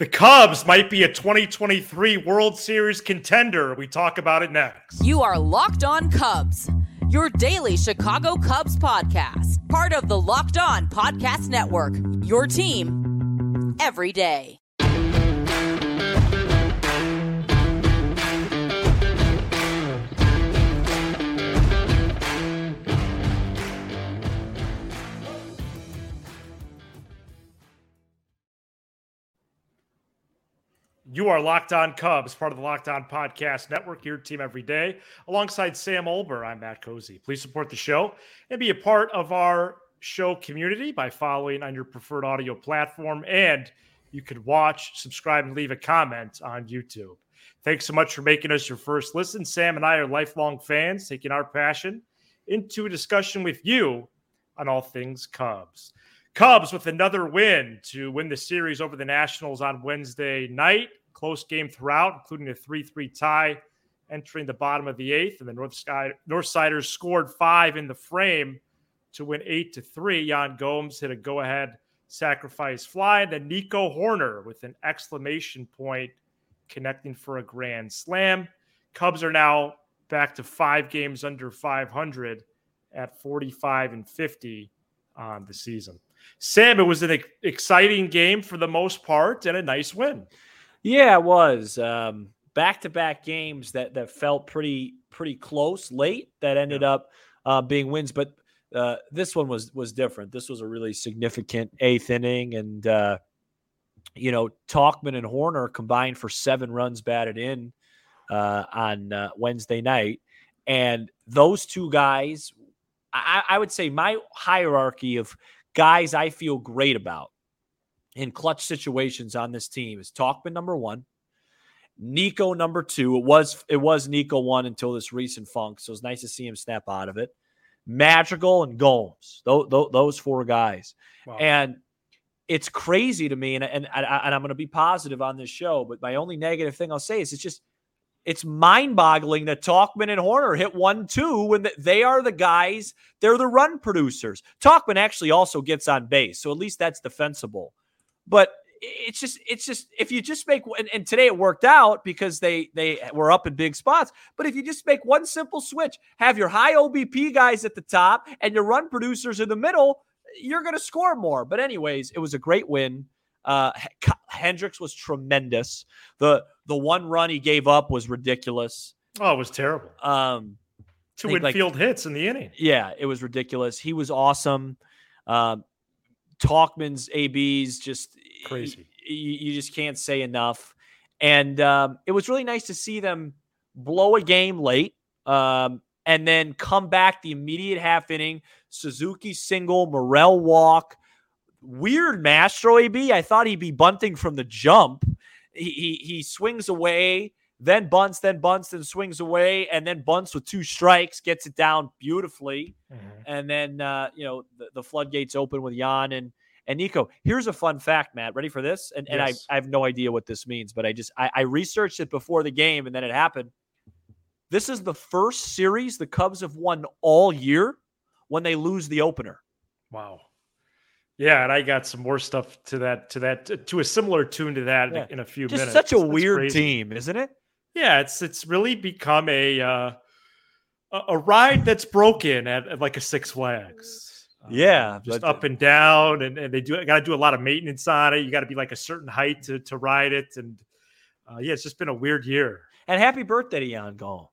The Cubs might be a 2023 World Series contender. We talk about it next. You are Locked On Cubs, your daily Chicago Cubs podcast, part of the Locked On Podcast Network. Your team every day. You are Locked On Cubs, part of the Locked On Podcast Network, your team every day. Alongside Sam Olbur, I'm Matt Cozzi. Please support the show and be a part of our show community by following on your preferred audio platform. And you could watch, subscribe, and leave a comment on YouTube. Thanks so much for making us your first listen. Sam and I are lifelong fans, taking our passion into a discussion with you on all things Cubs. Cubs with another win to win the series over the Nationals on Wednesday night. Close game throughout, including a 3 3 tie entering the bottom of the eighth. And the North, Sky, Northsiders scored five in the frame to win 8 to 3. Yan Gomes hit a go ahead sacrifice fly. And then Nico Hoerner with an exclamation point connecting for a grand slam. Cubs are now back to five games under 500 at 45 and 50 on the season. Sam, it was an exciting game for the most part and a nice win. Yeah, it was. Um, back-to-back games that that felt pretty pretty close late that ended yeah. up uh, being wins, but uh, this one was was different. This was a really significant eighth inning, and uh, you know Tauchman and Hoerner combined for seven runs batted in uh, on uh, Wednesday night, and those two guys, I, I would say my hierarchy of guys I feel great about in clutch situations on this team is Tauchman number one, Nico number two. It was it was Nico one until this recent funk, so it's nice to see him snap out of it. Madrigal and Gomes, those, those four guys, wow. and it's crazy to me. And and, and I'm going to be positive on this show, but my only negative thing I'll say is it's just it's mind-boggling that Tauchman and Hoerner hit one two when they are the guys. They're the run producers. Tauchman actually also gets on base, so at least that's defensible. But it's just it's just if you just make and, and, today it worked out because they they were up in big spots but if you just make one simple switch have your high obp guys at the top and your run producers in the middle you're going to score more. But anyways it was a great win. Uh hendricks was tremendous. The the one run he gave up was ridiculous. Oh it was terrible. Um two infield like, hits in the inning. Yeah it was ridiculous. He was awesome. Um Tauchman's ABs just crazy. You, you just can't say enough. And um, it was really nice to see them blow a game late um, and then come back the immediate half inning. Suzuki single, Morel walk. Weird Mastro AB. I thought he'd be bunting from the jump. He, he, he swings away, then bunts, then bunts, then swings away, and then bunts with two strikes, gets it down beautifully. Mm-hmm. And then, uh, you know, the, the floodgates open with Yan and and Nico, here's a fun fact, Matt. Ready for this? And, yes. and I, I have no idea what this means, but I just I, I researched it before the game and then it happened. This is the first series the Cubs have won all year when they lose the opener. Wow. Yeah, and I got some more stuff to that to that to a similar tune to that yeah. in a few Just minutes. Such a That's weird crazy. team, isn't it? Yeah, it's it's really become a uh, a ride that's broken at, at like a Six Flags. Yeah, um, just up and down, and, and they do got to do a lot of maintenance on it. You got to be like a certain height to to ride it, and uh, yeah, it's just been a weird year. And happy birthday to Yan Gomes.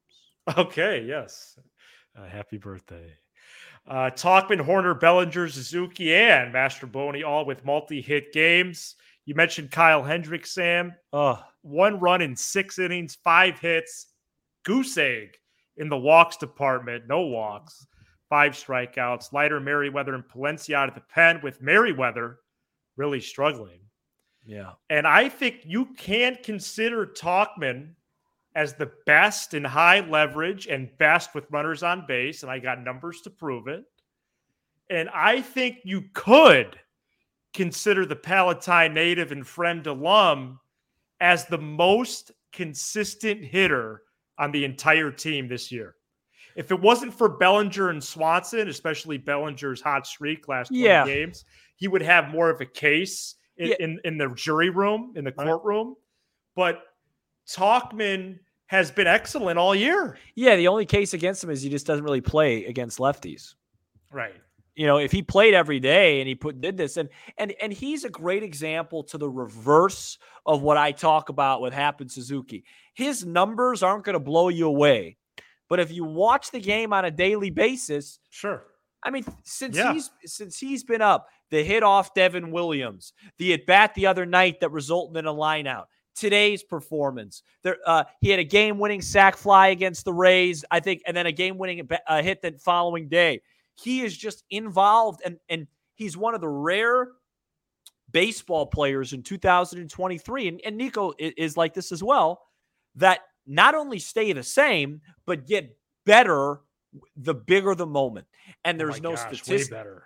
Okay, yes, uh, happy birthday. Uh, Tauchman, Hoerner, Bellinger, Suzuki, and Mastrobuoni all with multi-hit games. You mentioned Kyle Hendricks, Sam. Uh, one run in six innings, five hits, goose egg in the walks department, no walks five strikeouts. Leiter Merryweather, and Palencia out of the pen with Merryweather really struggling. Yeah. And I think you can consider Tauchman as the best in high leverage and best with runners on base. And I got numbers to prove it. And I think you could consider the Palatine native and Fremd alum as the most consistent hitter on the entire team this year. If it wasn't for Bellinger and Swanson, especially Bellinger's hot streak last 20 yeah. games, he would have more of a case in, Yeah. in, in the jury room, in the courtroom. But Tauchman has been excellent all year. Yeah, the only case against him is he just doesn't really play against lefties. Right. You know, if he played every day and he put did this and and and he's a great example to the reverse of what I talk about with Happen Suzuki. His numbers aren't going to blow you away. But if you watch the game on a daily basis, Sure. I mean, since Yeah. he's since he's been up, the hit off Devin Williams, the at bat the other night that resulted in a line out, today's performance. There, uh, he had a game winning sac fly against the Rays, I think, and then a game winning uh, hit the following day. He is just involved, and and he's one of the rare baseball players in 2023, and, and Nico is like this as well, that not only stay the same but get better the bigger the moment. And Oh there's my no gosh, statistics better.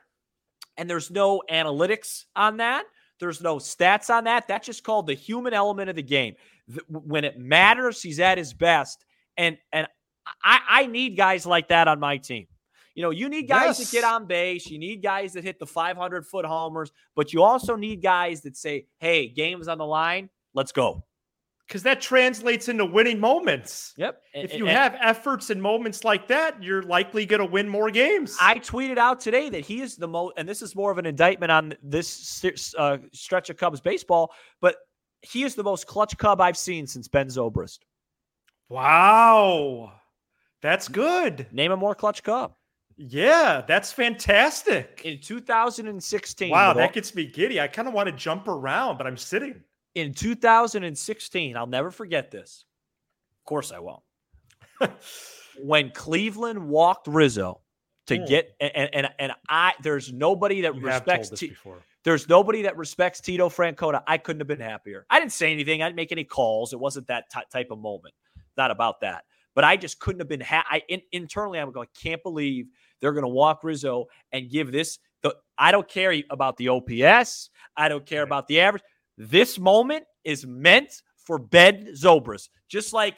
and there's no analytics on that. There's no stats on that. That's just called the human element of the game. When it matters, he's at his best. And and I, I need guys like that on my team. You know, you need guys that get on base. You need guys that hit the 500 foot homers, but you also need guys that say, "Hey, game's on the line. Let's go." Because that translates into winning moments. Yep. If And- you and- have efforts and moments like that, you're likely going to win more games. I tweeted out today that he is the most, and this is more of an indictment on this uh, stretch of Cubs baseball, but he is the most clutch Cub I've seen since Ben Zobrist. wow. That's good. Name a more clutch Cub. Yeah, that's fantastic. In 2016, Wow, that gets me giddy. I kind of want to jump around, but I'm sitting. in 2016, I'll never forget this. Of course, I won't. when Cleveland walked Rizzo to Hmm. get, and, and and I, there's nobody that You respects T- There's nobody that respects Tito Francona. I couldn't have been happier. I didn't say anything. I didn't make any calls. It wasn't that ty- type of moment. Not about that. But I just couldn't have been. Ha- I in, internally, I'm going. Can't believe they're going to walk Rizzo and give this. The I don't care about the OPS. I don't care about the average. This moment is meant for Ben Zobrist. Just like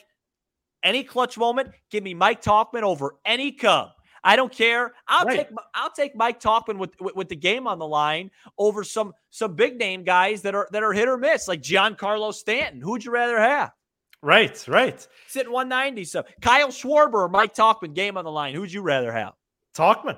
any clutch moment, give me Mike Tauchman over any Cub. I don't care. I'll Right. take I'll take Mike Tauchman with, with with the game on the line over some some big name guys that are that are hit or miss, like Giancarlo Stanton. Who'd you rather have? Right, right. Sitting 190. So Kyle Schwarber or Mike Tauchman, game on the line. Who'd you rather have? Tauchman.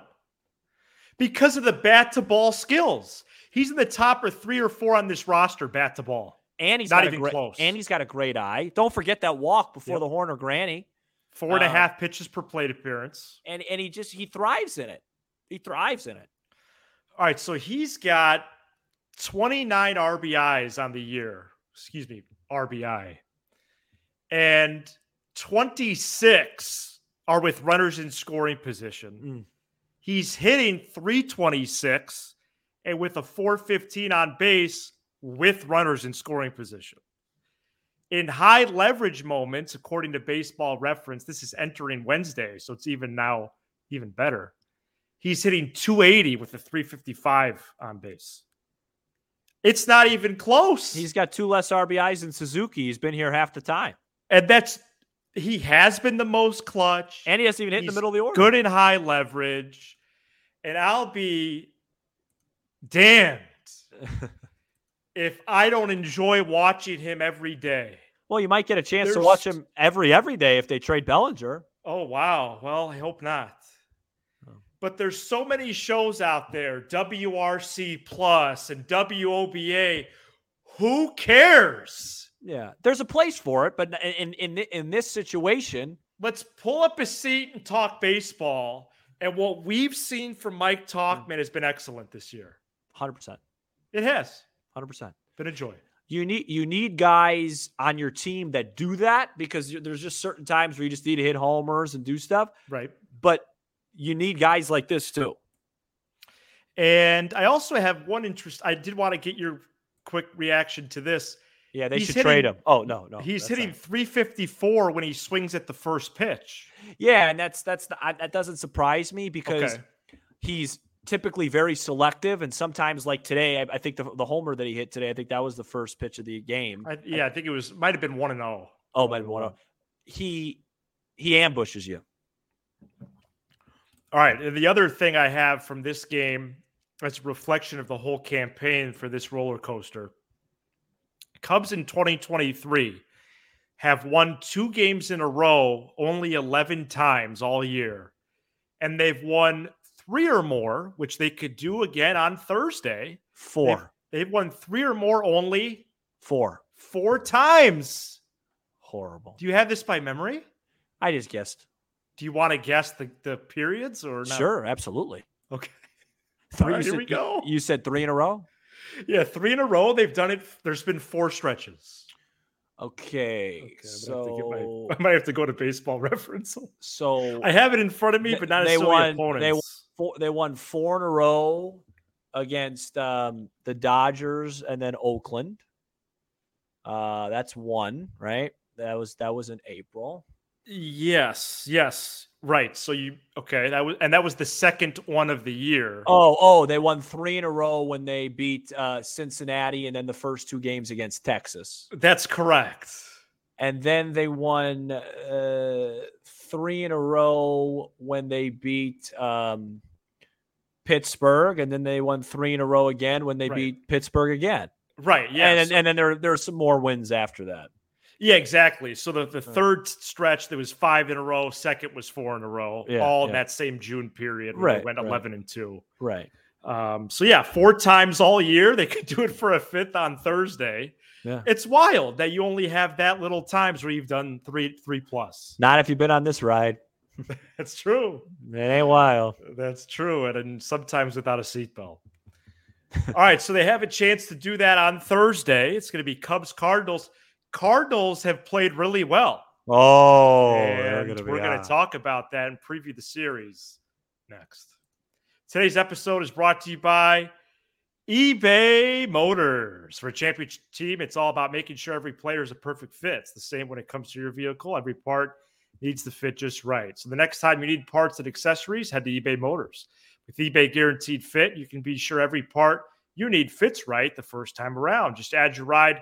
Because of the bat to ball skills. He's in the top or three or four on this roster, bat to ball. And he's Not even great, close. And he's got a great eye. Don't forget that walk before Yep. the Hoerner Granny. Four and a Uh, half pitches per plate appearance. And and he just he thrives in it. He thrives in it. All right, so he's got 29 RBIs on the year. Excuse me, RBI. And 26 are with runners in scoring position. Mm. He's hitting 326 and with a 415 on base with runners in scoring position. In high leverage moments, according to baseball reference, this is entering Wednesday, so it's even now even better. He's hitting 280 with a 355 on base. It's not even close. He's got two less RBIs than Suzuki. He's been here half the time. And that's he has been the most clutch. And he hasn't even hit in the middle of the order. good in high leverage. And I'll be damned if I don't enjoy watching him every day. well, you might get a chance to watch him every every day if they trade Bellinger. Oh wow. Well, I hope not. Oh. But there's so many shows out there, WRC Plus and WOBA. Who cares? Yeah, there's a place for it, but in in in this situation, Let's pull up a seat and talk baseball. And what we've seen from Mike. Tauchman has been excellent this year. hundred percent, It has hundred percent. been a joy. You need you need guys on your team that do that because there's just certain times where you just need to hit homers and do stuff. Right. But you need guys like this too. And I also have one interest. I did want to get your quick reaction to this. Yeah, they He's should hitting- trade him. Oh no, no, He's hitting not- 354 when he swings at the first pitch. Yeah, and that's that's the, I, that doesn't surprise me because Okay. he's typically very selective, and sometimes like today, I, I think the the homer that he hit today, I think that was the first pitch of the game. I, yeah, I think it was might have been one and zero. oh, oh my one. Oh. He he ambushes you. All right. and The other thing I have from this game as a reflection of the whole campaign for this roller coaster. Cubs in 2023 have won two games in a row only 11 times all year. And they've won three or more, which they could do again on Thursday. 4 They've, they've won three or more only 4 four times. Horrible. Do you have this by memory? I just guessed. Do you want to guess the, the periods or not? Sure, absolutely. Okay. Three, right, here said- we go. You said three in a row? Yeah, three in a row. They've done it. There's been four stretches. Okay. Okay, I'm have to get my- so I might have to go to baseball reference. so I have it in front of me, but not they necessarily won- opponents. they won four, they won four in a row against um, the Dodgers and then Oakland. Uh, that's one, right? That was that was in April. Yes, yes, right. So you okay? That was and that was the second one of the year. Oh, oh, they won three in a row when they beat uh, Cincinnati, and then the first two games against Texas, That's correct. and then they won uh, three in a row when they beat um, Pittsburgh, and then they won three in a row again when they Right. beat Pittsburgh again. Right. Yeah. and, and then there there's some more wins after that. Yeah. Exactly. So the, the third stretch there was five in a row. Second was four in a row. Yeah, all in that same June period. Right, went right. eleven and two. Right. Um, so yeah, four times all year. They could do it for a fifth on Thursday. Yeah. It's wild that you only have that little times where you've done three three plus. Not if you've been on this ride. That's true. It ain't wild. That's true, and, and sometimes without a seatbelt. All right, so they have a chance to do that on Thursday. It's going to be Cubs Cardinals. Cardinals have played really well. Oh, and we're going to talk about that and preview the series next. Today's episode is brought to you by eBay Motors. For a championship team, it's all about making sure every player is a perfect fit. It's the same when it comes to your vehicle. Every part needs to fit just right. So the next time you need parts and accessories, head to eBay Motors. With eBay Guaranteed Fit, you can be sure every part you need fits right the first time around. Just add your ride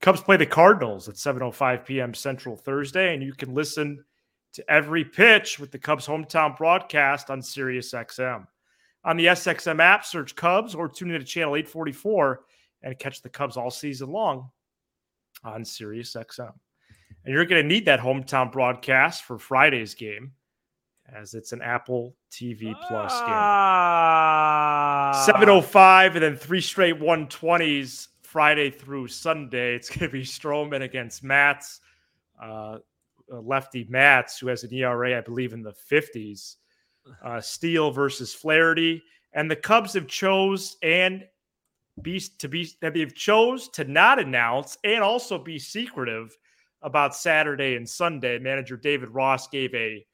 Cubs play the Cardinals at 7:05 p.m. Central Thursday, and you can listen to every pitch with the Cubs hometown broadcast on Sirius XM. On the SXM app, search Cubs or tune in to channel 844 and catch the Cubs all season long on Sirius XM. And you're going to need that hometown broadcast for Friday's game, as it's an Apple TV Plus game. Ah. 705 and then three straight 120s Friday through Sunday. It's going to be Stroman against Matz, uh, uh, lefty Matz, who has an ERA, I believe, in the 50s. Uh, Steele versus Flaherty. And the Cubs have chose and be to be that they've chose to not announce and also be secretive about Saturday and Sunday. Manager David Ross gave a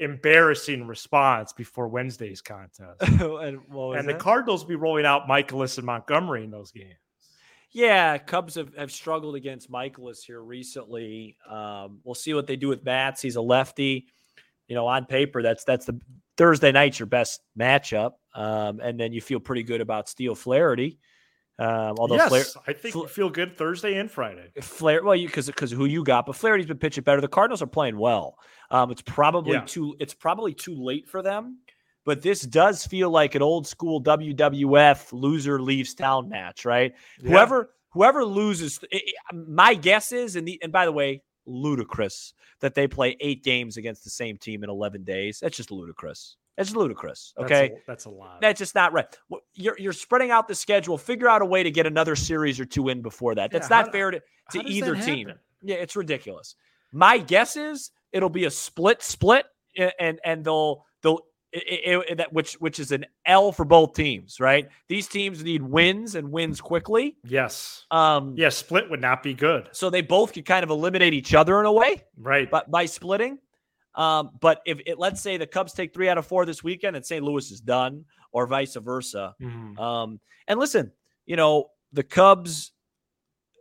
embarrassing response before Wednesday's contest. and and the? Cardinals will be rolling out Mikolas and Montgomery in those games. Yeah, Cubs have, have struggled against Mikolas here recently. Um, we'll see what they do with Matz. He's a lefty. You know, on paper, that's that's the Thursday night's your best matchup, um, and then you feel pretty good about Steele Flaherty. Um, although yes, Flair, I think Fla- feel good Thursday and Friday. Flair, well, you because because who you got, but Flaherty's been pitching better. The Cardinals are playing well. Um, it's probably Yeah. too it's probably too late for them, but this does feel like an old school WWF loser leaves town match, right? Whoever whoever loses, i- i- my guess is, and the and by the way, ludicrous that they play eight games against the same team in eleven days. That's just ludicrous. It's ludicrous. That's Okay. a- that's a lot. That's just not right. You're you're spreading out the schedule. Figure out a way to get another series or two in before that. That's how not do- fair to, to either team. Yeah, it's ridiculous. My guess is it'll be a split split, and and they'll they'll i- i- i- that which which is an L for both teams, right? These teams need wins and wins quickly. Yes. Um, Yeah, split would not be good. so they both could kind of eliminate each other in a way, Right. but by splitting. Um, but if it, let's say the Cubs take three out of four this weekend and St. Louis is done, or vice versa. Mhm. Um, and listen, you know, the Cubs,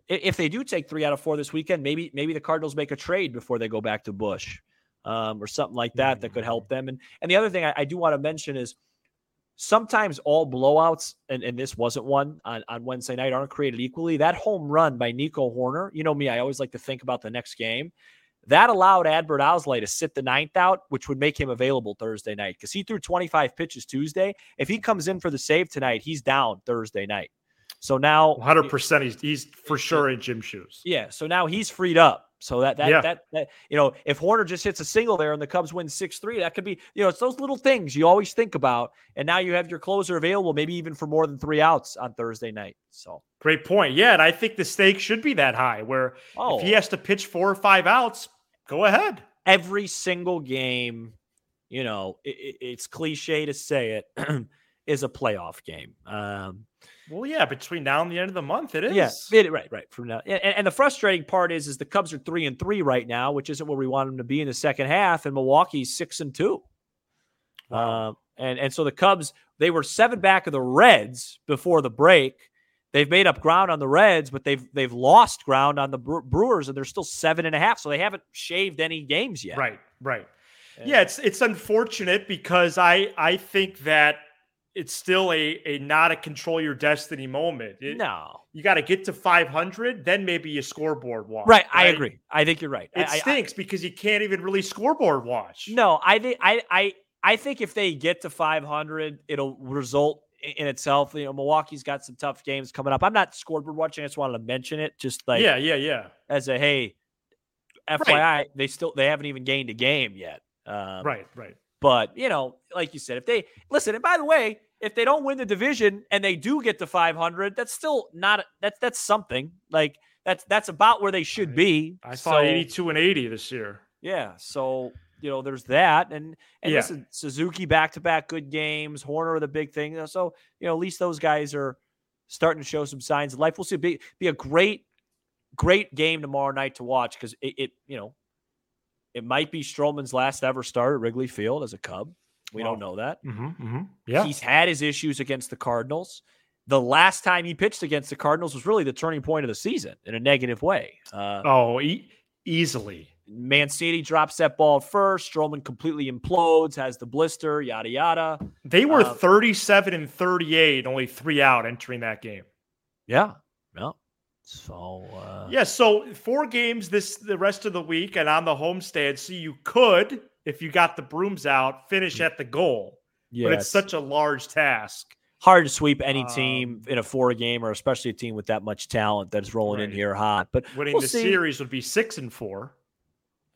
if they do take three out of four this weekend, maybe maybe the Cardinals make a trade before they go back to Busch, um, or something like that that could help them. And and the other thing I, I do want to mention is sometimes all blowouts, and, and this wasn't one on, on Wednesday night, aren't created equally. That home run by Nico Hoerner, you know me, I always like to think about the next game. That allowed Adbert Alzolay to sit the ninth out, which would make him available Thursday night because he threw 25 pitches Tuesday. If he comes in for the save tonight, he's down Thursday night. So now, 100% he's, he's for sure in gym shoes. yeah. So now he's freed up. So that that Yeah. that that you know, if Hoerner just hits a single there and the Cubs win six three, that could be you know, it's those little things you always think about. And now you have your closer available, maybe even for more than three outs on Thursday night. So Great point. Yeah, and I think the stake should be that high where oh, if he has to pitch four or five outs, go ahead. every single game, you know, it, it- it's cliche to say it, is a playoff game. Um, Well, yeah, between now and the end of the month, it is. Yeah, it- right, right. From now, and, and the frustrating part is, is the Cubs are three and three right now, which isn't where we want them to be in the second half, and Milwaukee's six and two. Wow. Um, and and so the Cubs they were seven back of the Reds before the break. They've made up ground on the Reds, but they've they've lost ground on the Brewers, and they're still seven and a half. So they haven't shaved any games yet. Right, right. And- Yeah, it's it's unfortunate because I I think that it's still a a not a control your destiny moment. It- no, You got to get to 500, then maybe you scoreboard watch. right. I agree. I think you're right. It I- I- stinks because you can't even really scoreboard watch. No, I think I I I think if they get to 500, it'll result in itself. You know, Milwaukee's got some tough games coming up. I'm not scoreboard watching. I just wanted to mention it, just like yeah, yeah, yeah. as a hey, FYI, they still they haven't even gained a game yet. Um, right, right. But you know, like you said, if they listen, and by the way, if they don't win the division and they do get to 500, that's still not that's that's something. Like that's that's about where they should be. I So- saw 82 and 80 this year. yeah. So, you know, there's that. And and Yeah. listen, Suzuki back to back good games, Hoerner the big thing. So, you know, at least those guys are starting to show some signs of life. We'll see. Be be a great, great game tomorrow night to watch because it, it, you know, it might be Stroman's last ever start at Wrigley Field as a Cub. We don't know that. Mm-hmm, mm-hmm. Yeah. He's had his issues against the Cardinals. The last time he pitched against the Cardinals was really the turning point of the season in a negative way. Uh, oh, e- easily. Mancini drops that ball first. Stroman completely implodes, has the blister, yada yada. They were Uh, 37 and 38, only three out entering that game. Yeah. So uh, Yeah, so four games this the rest of the week and on the homestand. So you could, if you got the brooms out, finish at the goal. yeah, but it's such a large task. hard to sweep any team Um, in a four game or especially a team with that much talent that's rolling in here hot. But Winning we'll the see. series would be six and four.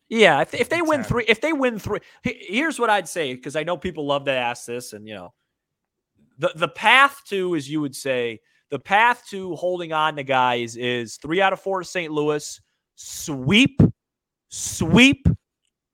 Yeah, if, if they win three, if they win three, here's what I'd say because I know people love to ask this, and you know, the the path to, as you would say, the path to holding on to guys is three out of four to St. Louis, sweep, sweep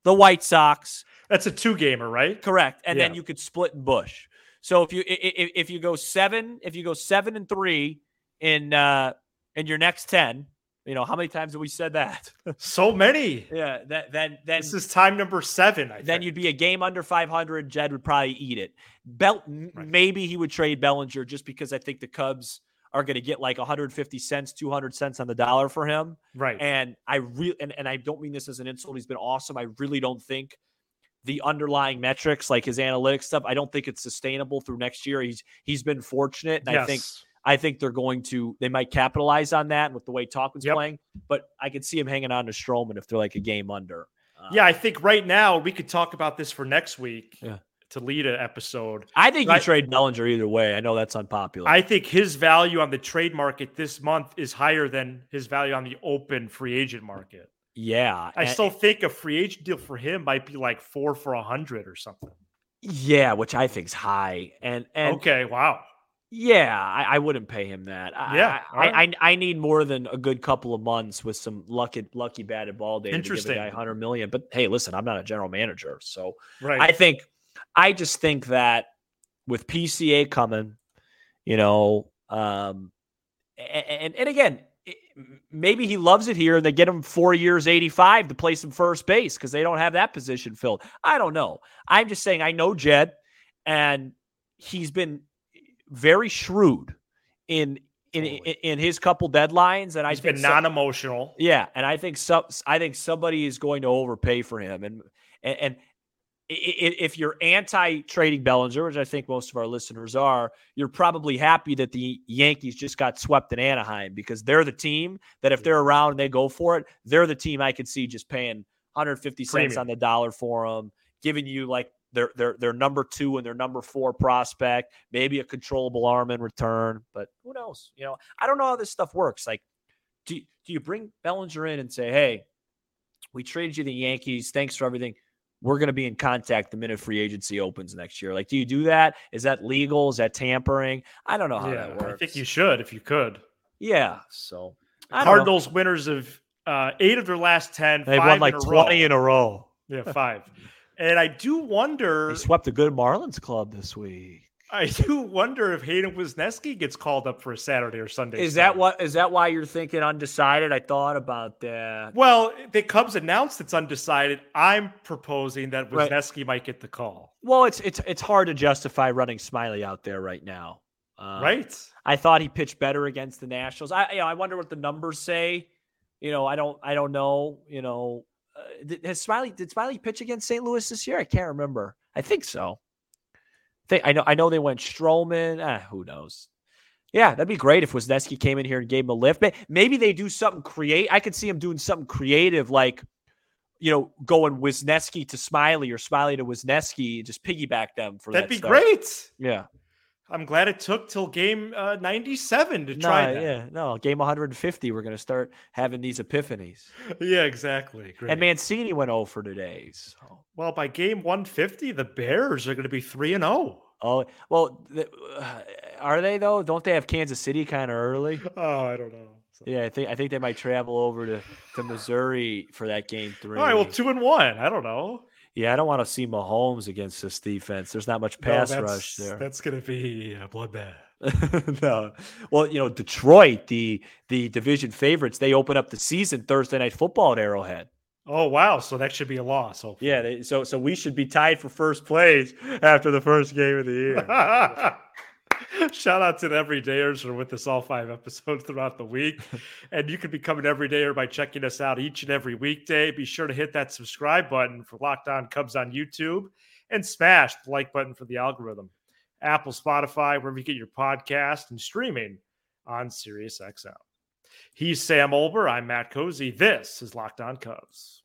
the White Sox, That's a two gamer, right? correct, and then you could split in Busch. So if you i- i- if you go seven, if you go seven and three in uh in your next ten, you know how many times have we said that? So many. yeah, that then then This is time number seven. I then think. you'd be a game under 500. Jed would probably eat it. Bel- m- Right. maybe he would trade Bellinger just because I think the Cubs are going to get like 150 cents, 200 cents on the dollar for him. right. And I really, and, and I don't mean this as an insult. He's been awesome. I really don't think the underlying metrics, like his analytics stuff, I don't think it's sustainable through next year. He's he's been fortunate, and I think I think they're going to they might capitalize on that with the way Tauchman's Yep. playing. But I could see him hanging on to Stroman if they're like a game under. Yeah, um, I think right now we could talk about this for next week Yeah. To lead an episode. I think Right. you trade Bellinger either way. I know that's unpopular. I think his value on the trade market this month is higher than his value on the open free agent market. yeah, I and- still think a free agent deal for him might be like four for a hundred or something. yeah, which I think's high. And and okay, wow. yeah, I, I wouldn't pay him that. I, Yeah, I. I, I need more than a good couple of months with some lucky lucky batted ball data to give a Interesting. guy 100 million. But hey, listen, I'm not a general manager, so Right. I think I just think that with PCA coming, you know, um, and and again, maybe he loves it here and they get him four years 85 to play some first base because they don't have that position filled. I don't know. I'm just saying i know jed and he's been very shrewd in in in, in his couple deadlines and He's i been non-emotional. yeah and i think some i think somebody is going to overpay for him and and, and i- i- if you're anti-trading Bellinger, which I think most of our listeners are, you're probably happy that the Yankees just got swept in Anaheim because they're the team that if they're around and they go for it, they're the team I could see just paying 150 cents Premium. on the dollar for them, giving you like their their their number two and their number four prospect, maybe a controllable arm in return, but who knows? You know, I don't know how this stuff works. Like, do do you bring Bellinger in and say, hey? We traded you the Yankees. Thanks for everything we're going to be in contact the minute free agency opens next year. Like, do you do that? Is that legal? Is that tampering? I don't know how yeah, that works. I think you should if you could. Yeah. So I don't know. Cardinals winners of uh, eight of their last ten. They five won like in a row. twenty in a row. Yeah, five. and I do wonder. They swept a good Marlins club this week. I do wonder if Hayden Wesneski gets called up for a Saturday or Sunday. Is that what? Is that why you're thinking undecided? I thought about that. Well, the Cubs announced it's undecided. I'm proposing that Right. Might get the call. Well, it's it's it's hard to justify running Smiley out there right now. Um, right? I thought he pitched better against the Nationals. I you know, I wonder what the numbers say. You know, I don't I don't know. You know, uh, did, has Smiley did Smiley pitch against St. Louis this year? I can't remember. I think so. Think I know I know they went Stroman. Ah, who knows? Yeah, that'd be great if Wesneski came in here and gave him a lift. But Maybe they do something create. I could see him doing something creative, like you know, going Wesneski to Smiley or Smiley to Wesneski, and just piggyback them for That'd that be stuff. great. Yeah. I'm glad it took till game uh, 97 to No, try that. yeah, no. Game 150, we're gonna start having these epiphanies. Yeah, exactly. Great. And Mancini went 0 for today. So. well, by game 150, the Bears are going to be 3 and oh. 0. Oh well, th- uh, are they though? Don't they have Kansas City kind of early? Oh, I don't know. So- Yeah, I think I think they might travel over to, to Missouri for that game three. All right, well, 2 and 1. I don't know. Yeah, I don't want to see Mahomes against this defense. There's not much pass that's- rush there. That's going to be a bloodbath. no. Well, you know, Detroit, the the division favorites, they open up the season Thursday night football at Arrowhead. Oh, wow. So that should be a loss. hopefully. Yeah, they, so so we should be tied for first place after the first game of the year. Shout out to the everydayers who are with us all five episodes throughout the week. And you can become an everydayer by checking us out each and every weekday. Be sure to hit that subscribe button for Locked On Cubs on YouTube and smash the like button for the algorithm. Apple, Spotify, wherever you get your podcast and streaming on SiriusXM. He's Sam Olbur. I'm Matt Cozzi. This is Locked On Cubs.